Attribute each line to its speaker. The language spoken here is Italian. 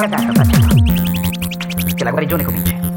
Speaker 1: ragazza, sono. Che la guarigione cominci.